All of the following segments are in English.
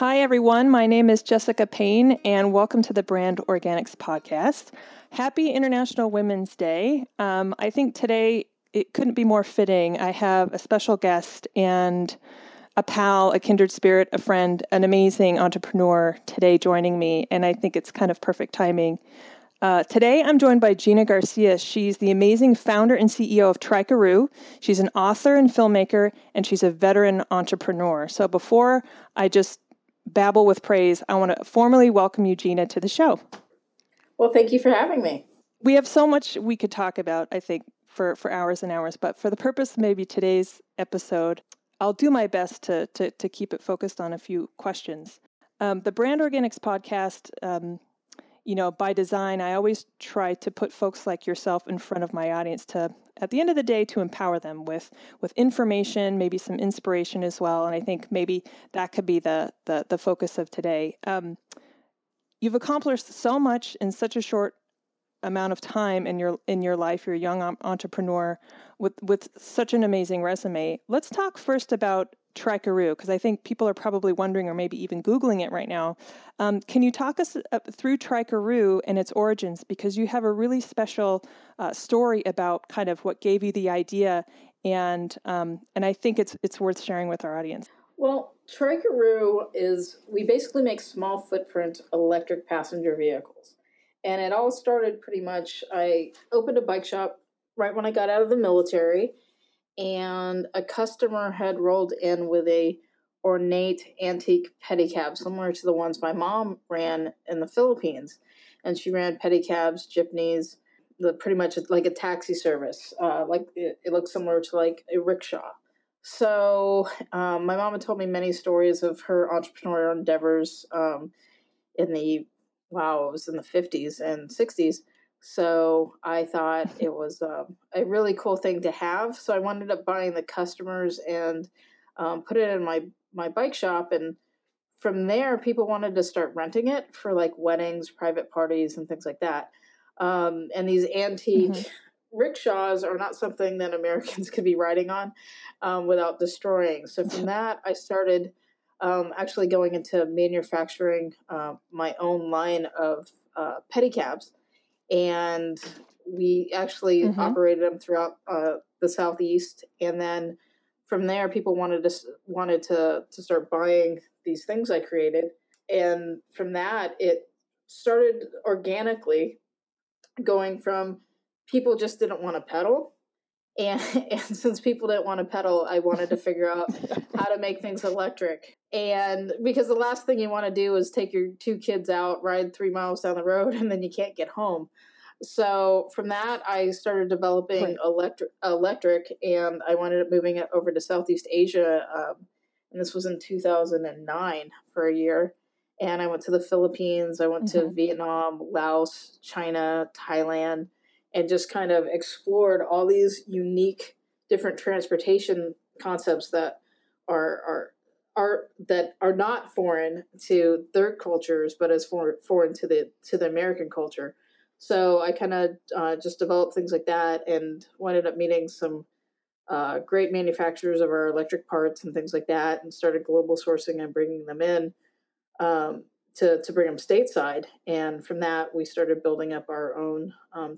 Hi, everyone. My name is Jessica Payne, and welcome to the Brand Organics podcast. Happy International Women's Day. Um, I think today it couldn't be more fitting. I have a special guest and a pal, a kindred spirit, a friend, an amazing entrepreneur today joining me, and I think it's kind of perfect timing. Uh, today, I'm joined by Gina Garcia. She's the amazing founder and CEO of Trikaroo. She's an author and filmmaker, and she's a veteran entrepreneur. So, before I just babble with praise, I want to formally welcome you, Gina, to the show. Well, thank you for having me. We have so much we could talk about, I think, for, for hours and hours, but for the purpose of maybe today's episode, I'll do my best to, to, to keep it focused on a few questions. Um, the Brand Organics podcast um, you know, by design, I always try to put folks like yourself in front of my audience to, at the end of the day, to empower them with with information, maybe some inspiration as well. And I think maybe that could be the the, the focus of today. Um, you've accomplished so much in such a short amount of time in your in your life. You're a young entrepreneur with with such an amazing resume. Let's talk first about Trikaroo because I think people are probably wondering or maybe even Googling it right now. Um, can you talk us uh, through Trikaroo and its origins? Because you have a really special uh, story about kind of what gave you the idea, and um, and I think it's it's worth sharing with our audience. Well, Trikaroo is we basically make small footprint electric passenger vehicles, and it all started pretty much. I opened a bike shop right when I got out of the military and a customer had rolled in with a ornate antique pedicab similar to the ones my mom ran in the Philippines. And she ran pedicabs, jeepneys, the pretty much like a taxi service. Uh, like it, it looks similar to like a rickshaw. So um, my mom had told me many stories of her entrepreneurial endeavors um, in the wow, it was in the fifties and sixties. So I thought it was um, a really cool thing to have. So I wound up buying the customers and um, put it in my my bike shop. And from there, people wanted to start renting it for like weddings, private parties, and things like that. Um, and these antique mm-hmm. rickshaws are not something that Americans could be riding on um, without destroying. So from that, I started um, actually going into manufacturing uh, my own line of uh, pedicabs and we actually mm-hmm. operated them throughout uh, the southeast and then from there people wanted to wanted to to start buying these things i created and from that it started organically going from people just didn't want to pedal and, and since people didn't want to pedal i wanted to figure out how to make things electric and because the last thing you want to do is take your two kids out ride three miles down the road and then you can't get home so from that i started developing right. electric electric and i wound up moving it over to southeast asia um, and this was in 2009 for a year and i went to the philippines i went mm-hmm. to vietnam laos china thailand and just kind of explored all these unique different transportation concepts that are are are that are not foreign to their cultures, but as for, foreign to the to the American culture. So I kind of uh, just developed things like that, and ended up meeting some uh, great manufacturers of our electric parts and things like that, and started global sourcing and bringing them in um, to to bring them stateside. And from that, we started building up our own um.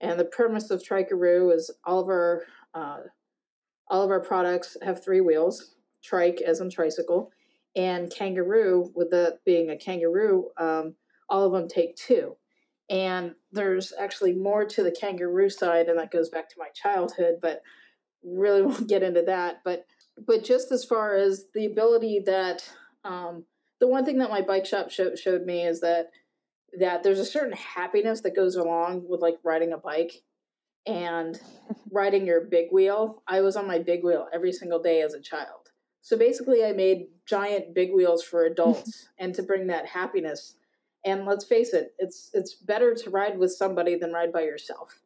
And the premise of Trikaroo is all of our uh, all of our products have three wheels trike as in tricycle, and kangaroo, with the being a kangaroo, um, all of them take two. And there's actually more to the kangaroo side, and that goes back to my childhood, but really won't get into that. But but just as far as the ability that um, the one thing that my bike shop show, showed me is that that there's a certain happiness that goes along with like riding a bike and riding your big wheel. I was on my big wheel every single day as a child so basically, I made giant big wheels for adults and to bring that happiness. And let's face it, it's it's better to ride with somebody than ride by yourself.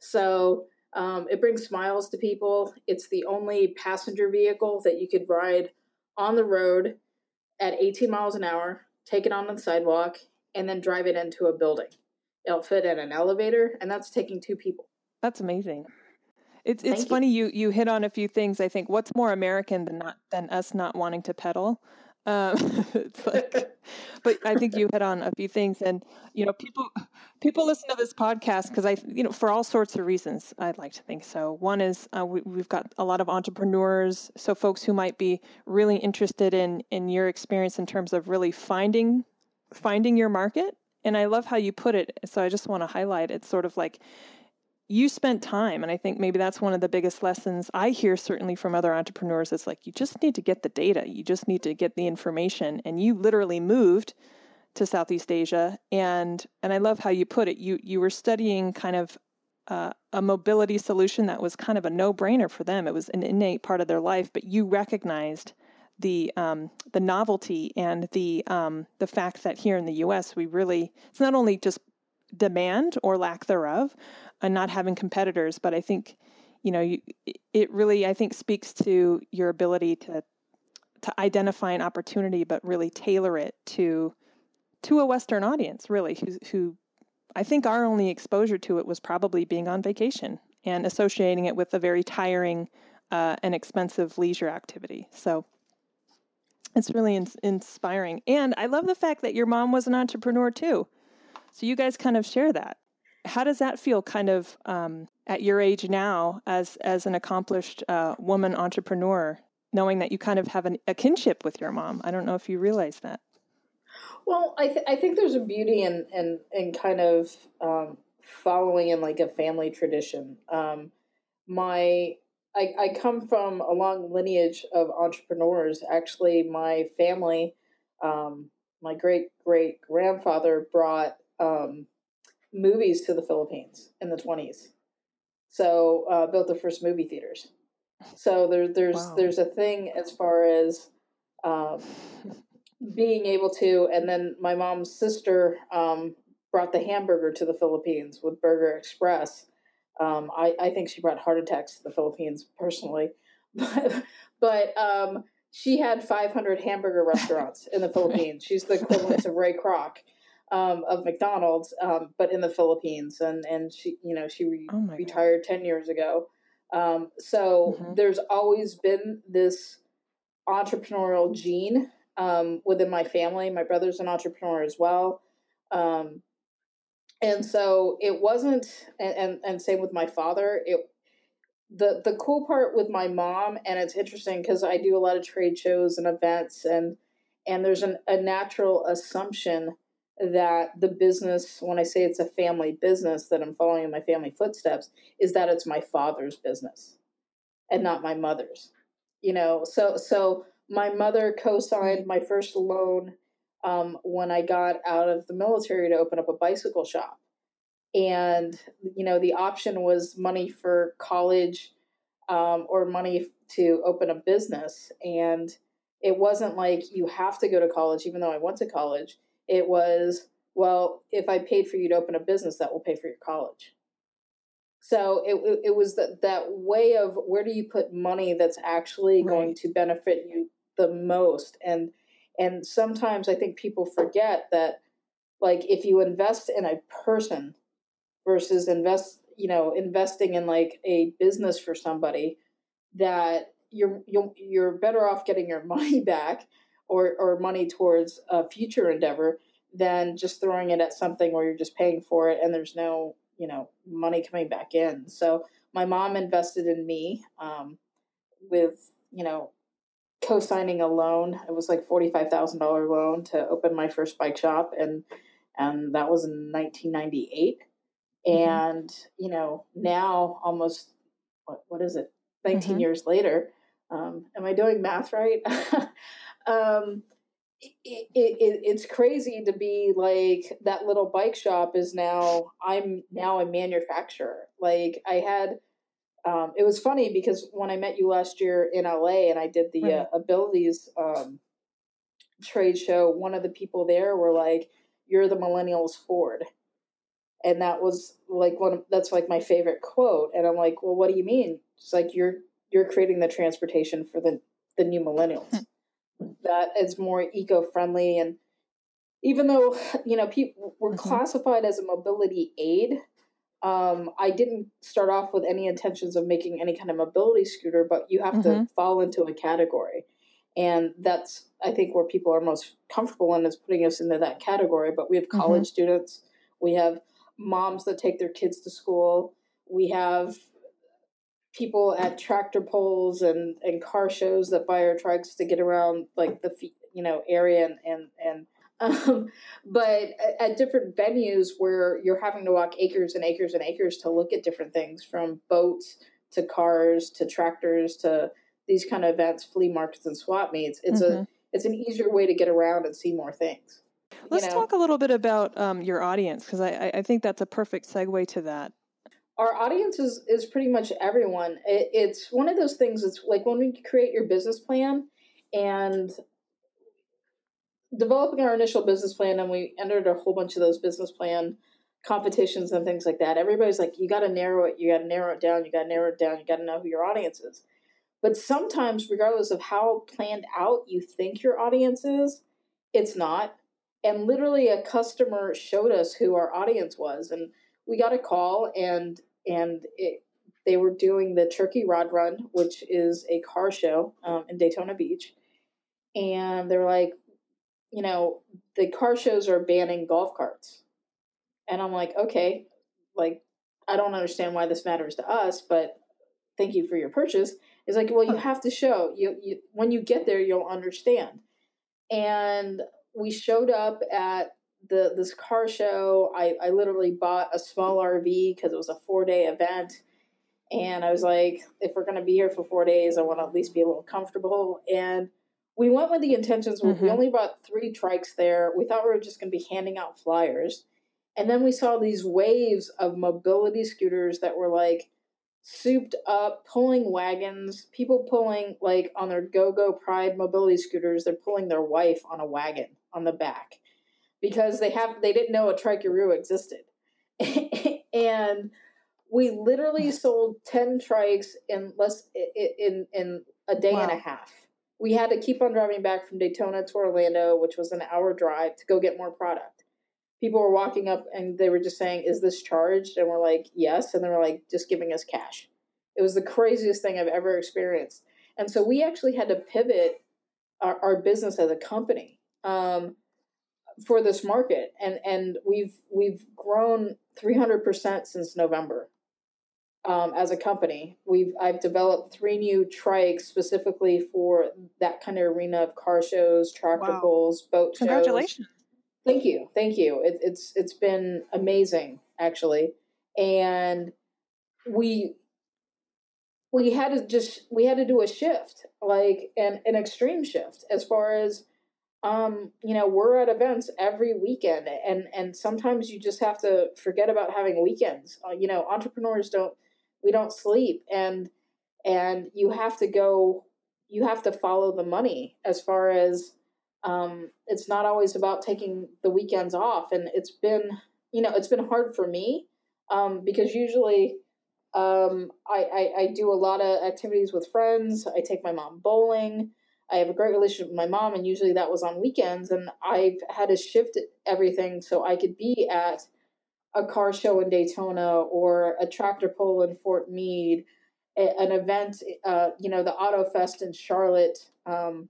So um, it brings smiles to people. It's the only passenger vehicle that you could ride on the road at 18 miles an hour, take it on the sidewalk, and then drive it into a building. It'll fit in an elevator, and that's taking two people. That's amazing. It's it's funny you. you you hit on a few things. I think what's more American than not than us not wanting to pedal. Um, like, but I think you hit on a few things, and you know, people people listen to this podcast because I, you know, for all sorts of reasons. I'd like to think so. One is uh, we, we've got a lot of entrepreneurs, so folks who might be really interested in in your experience in terms of really finding finding your market. And I love how you put it. So I just want to highlight it's sort of like you spent time and i think maybe that's one of the biggest lessons i hear certainly from other entrepreneurs it's like you just need to get the data you just need to get the information and you literally moved to southeast asia and and i love how you put it you you were studying kind of uh, a mobility solution that was kind of a no-brainer for them it was an innate part of their life but you recognized the um, the novelty and the um, the fact that here in the U.S. we really it's not only just demand or lack thereof, and not having competitors. But I think, you know, you, it really I think speaks to your ability to to identify an opportunity, but really tailor it to to a Western audience, really, who who I think our only exposure to it was probably being on vacation and associating it with a very tiring uh, and expensive leisure activity. So it's really in- inspiring. And I love the fact that your mom was an entrepreneur too. So you guys kind of share that. How does that feel, kind of um, at your age now, as as an accomplished uh, woman entrepreneur, knowing that you kind of have an, a kinship with your mom? I don't know if you realize that. Well, I th- I think there's a beauty in in in kind of um, following in like a family tradition. Um, my I, I come from a long lineage of entrepreneurs. Actually, my family, um, my great great grandfather brought um, movies to the Philippines in the 20s. So uh, built the first movie theaters. So there, there's wow. there's a thing as far as um, being able to, and then my mom's sister um, brought the hamburger to the Philippines with Burger Express. Um, I, I think she brought heart attacks to the Philippines personally, but, but um, she had 500 hamburger restaurants in the Philippines. She's the equivalent of Ray Kroc um, of McDonald's, um, but in the Philippines, and and she, you know, she re- oh retired God. ten years ago. Um, so mm-hmm. there's always been this entrepreneurial gene um, within my family. My brother's an entrepreneur as well, um, and so it wasn't. And, and and same with my father. It the the cool part with my mom, and it's interesting because I do a lot of trade shows and events, and and there's an, a natural assumption that the business, when I say it's a family business, that I'm following in my family footsteps, is that it's my father's business and not my mother's. You know, so so my mother co-signed my first loan um, when I got out of the military to open up a bicycle shop, and you know the option was money for college um, or money to open a business, and it wasn't like you have to go to college, even though I went to college it was, well, if I paid for you to open a business, that will pay for your college. So it, it, was that, that way of where do you put money that's actually right. going to benefit you the most. And, and sometimes I think people forget that, like, if you invest in a person versus invest, you know, investing in like a business for somebody, that you're you're, you're better off getting your money back or, or money towards a future endeavor than just throwing it at something where you're just paying for it and there's no you know money coming back in. So my mom invested in me um, with you know co-signing a loan. It was like $45000 loan to open my first bike shop and and that was in 1998 mm-hmm. and you know now almost what, what is it? 19 mm-hmm. years later um, am i doing math right um, it, it, it, it's crazy to be like that little bike shop is now i'm now a manufacturer. Like i had um, it was funny because when i met you last year in la and i did the right. uh, abilities um, trade show one of the people there were like you're the millennials ford. And that was like one of, that's like my favorite quote. And i'm like well what do you mean? It's like you're you're creating the transportation for the the new millennials that is more eco-friendly and even though you know people were mm-hmm. classified as a mobility aid um, i didn't start off with any intentions of making any kind of mobility scooter but you have mm-hmm. to fall into a category and that's I think where people are most comfortable in is putting us into that category. But we have mm-hmm. college mm-hmm. students, we have moms that take their kids to school, we have people at tractor pulls and, and car shows that buy our trucks to get around like the you know area and and, and um, but at, different venues where you're having to walk acres and acres and acres to look at different things from boats to cars to tractors to these kind of events flea markets and swap meets it's mm-hmm. a it's an easier way to get around and see more things let's you know? talk a little bit about um, your audience because I, I think that's a perfect segue to that our audience is is pretty much everyone. It, it's one of those things. It's like when we create your business plan and developing our initial business plan, and we entered a whole bunch of those business plan competitions and things like that. Everybody's like, you got to narrow it. You got to narrow it down. You got to narrow it down. You got to know who your audience is. But sometimes, regardless of how planned out you think your audience is, it's not. And literally, a customer showed us who our audience was, and we got a call, and and it, they were doing the Turkey Rod Run, which is a car show um, in Daytona Beach. And they're like, you know, the car shows are banning golf carts. And I'm like, okay, like, I don't understand why this matters to us, but thank you for your purchase. It's like, well, you have to show you, you when you get there, you'll understand. And we showed up at the this car show. I, I literally bought a small RV because it was a four day event. And I was like, if we're going to be here for four days, I want to at least be a little comfortable. And we went with the intentions. Mm-hmm. We only bought three trikes there. We thought we were just going to be handing out flyers. And then we saw these waves of mobility scooters that were like souped up, pulling wagons, people pulling like on their go go pride mobility scooters, they're pulling their wife on a wagon on the back because they have they didn't know a trikaroo existed. and we literally sold 10 trikes in less in in a day wow. and a half. We had to keep on driving back from Daytona to Orlando, which was an hour drive to go get more product. People were walking up and they were just saying, "Is this charged?" And we're like, "Yes." And they were like, "Just giving us cash." It was the craziest thing I've ever experienced. And so we actually had to pivot our, our business as a company. Um, for this market and and we've we've grown 300% since november um, as a company we've i've developed three new trikes specifically for that kind of arena of car shows tractor wow. pulls boat congratulations shows. thank you thank you it, it's it's been amazing actually and we we had to just we had to do a shift like an, an extreme shift as far as um, you know, we're at events every weekend, and and sometimes you just have to forget about having weekends. Uh, you know, entrepreneurs don't we don't sleep, and and you have to go. You have to follow the money as far as um, it's not always about taking the weekends off, and it's been you know it's been hard for me um, because usually um, I, I I do a lot of activities with friends. I take my mom bowling. I have a great relationship with my mom, and usually that was on weekends. And I've had to shift everything so I could be at a car show in Daytona or a tractor pull in Fort Meade, an event, uh, you know, the Auto Fest in Charlotte, um,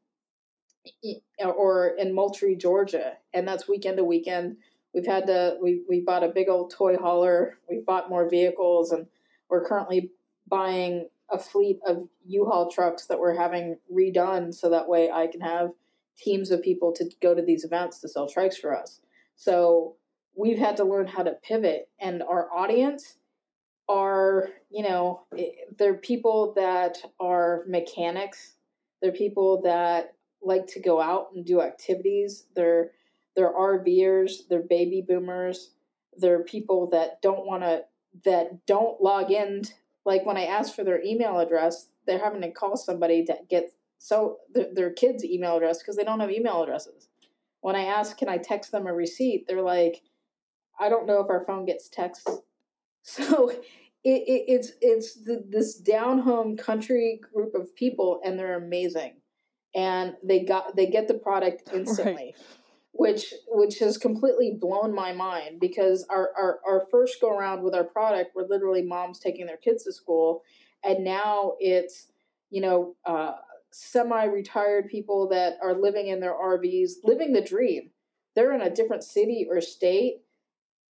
or in Moultrie, Georgia, and that's weekend to weekend. We've had to we we bought a big old toy hauler. We've bought more vehicles, and we're currently buying a fleet of U-Haul trucks that we're having redone so that way I can have teams of people to go to these events to sell trikes for us. So we've had to learn how to pivot and our audience are, you know, eh, they're people that are mechanics. They're people that like to go out and do activities. They're they're RVers, they're baby boomers. They're people that don't want to that don't log in like when I ask for their email address, they're having to call somebody to get so their, their kids' email address because they don't have email addresses. When I ask, can I text them a receipt? They're like, I don't know if our phone gets texts. So it, it, it's it's the, this down home country group of people, and they're amazing, and they got they get the product instantly. Right which which has completely blown my mind because our, our, our first go around with our product were literally moms taking their kids to school and now it's you know uh, semi retired people that are living in their RVs, living the dream. They're in a different city or state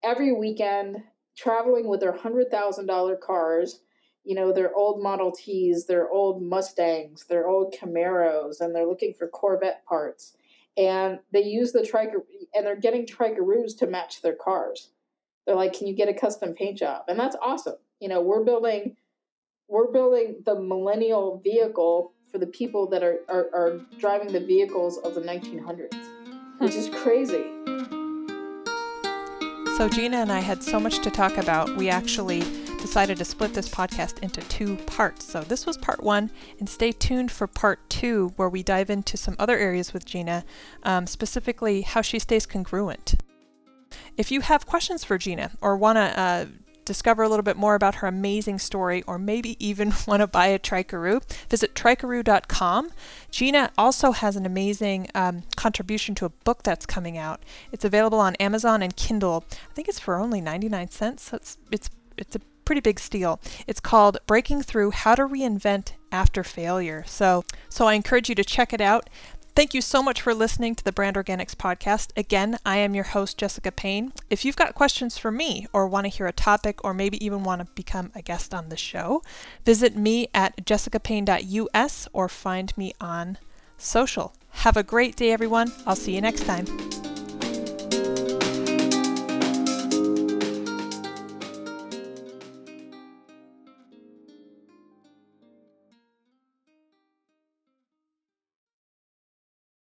every weekend, traveling with their $100,000 cars, you know, their old Model Ts, their old Mustangs, their old Camaros, and they're looking for Corvette parts. And they use the Triker, and they're getting Trikaroos to match their cars. They're like, can you get a custom paint job? And that's awesome. You know, we're building, we're building the millennial vehicle for the people that are, are, are driving the vehicles of the 1900s, which is hmm. crazy. So, Gina and I had so much to talk about, we actually decided to split this podcast into two parts. So, this was part one, and stay tuned for part two, where we dive into some other areas with Gina, um, specifically how she stays congruent. If you have questions for Gina or want to uh, discover a little bit more about her amazing story, or maybe even want to buy a Trikaroo, visit trikaroo.com. Gina also has an amazing um, contribution to a book that's coming out. It's available on Amazon and Kindle. I think it's for only 99 cents. So it's it's it's a pretty big steal. It's called Breaking Through How to Reinvent After Failure. So so I encourage you to check it out. Thank you so much for listening to the Brand Organics podcast. Again, I am your host, Jessica Payne. If you've got questions for me or want to hear a topic or maybe even want to become a guest on the show, visit me at jessicapayne.us or find me on social. Have a great day, everyone. I'll see you next time.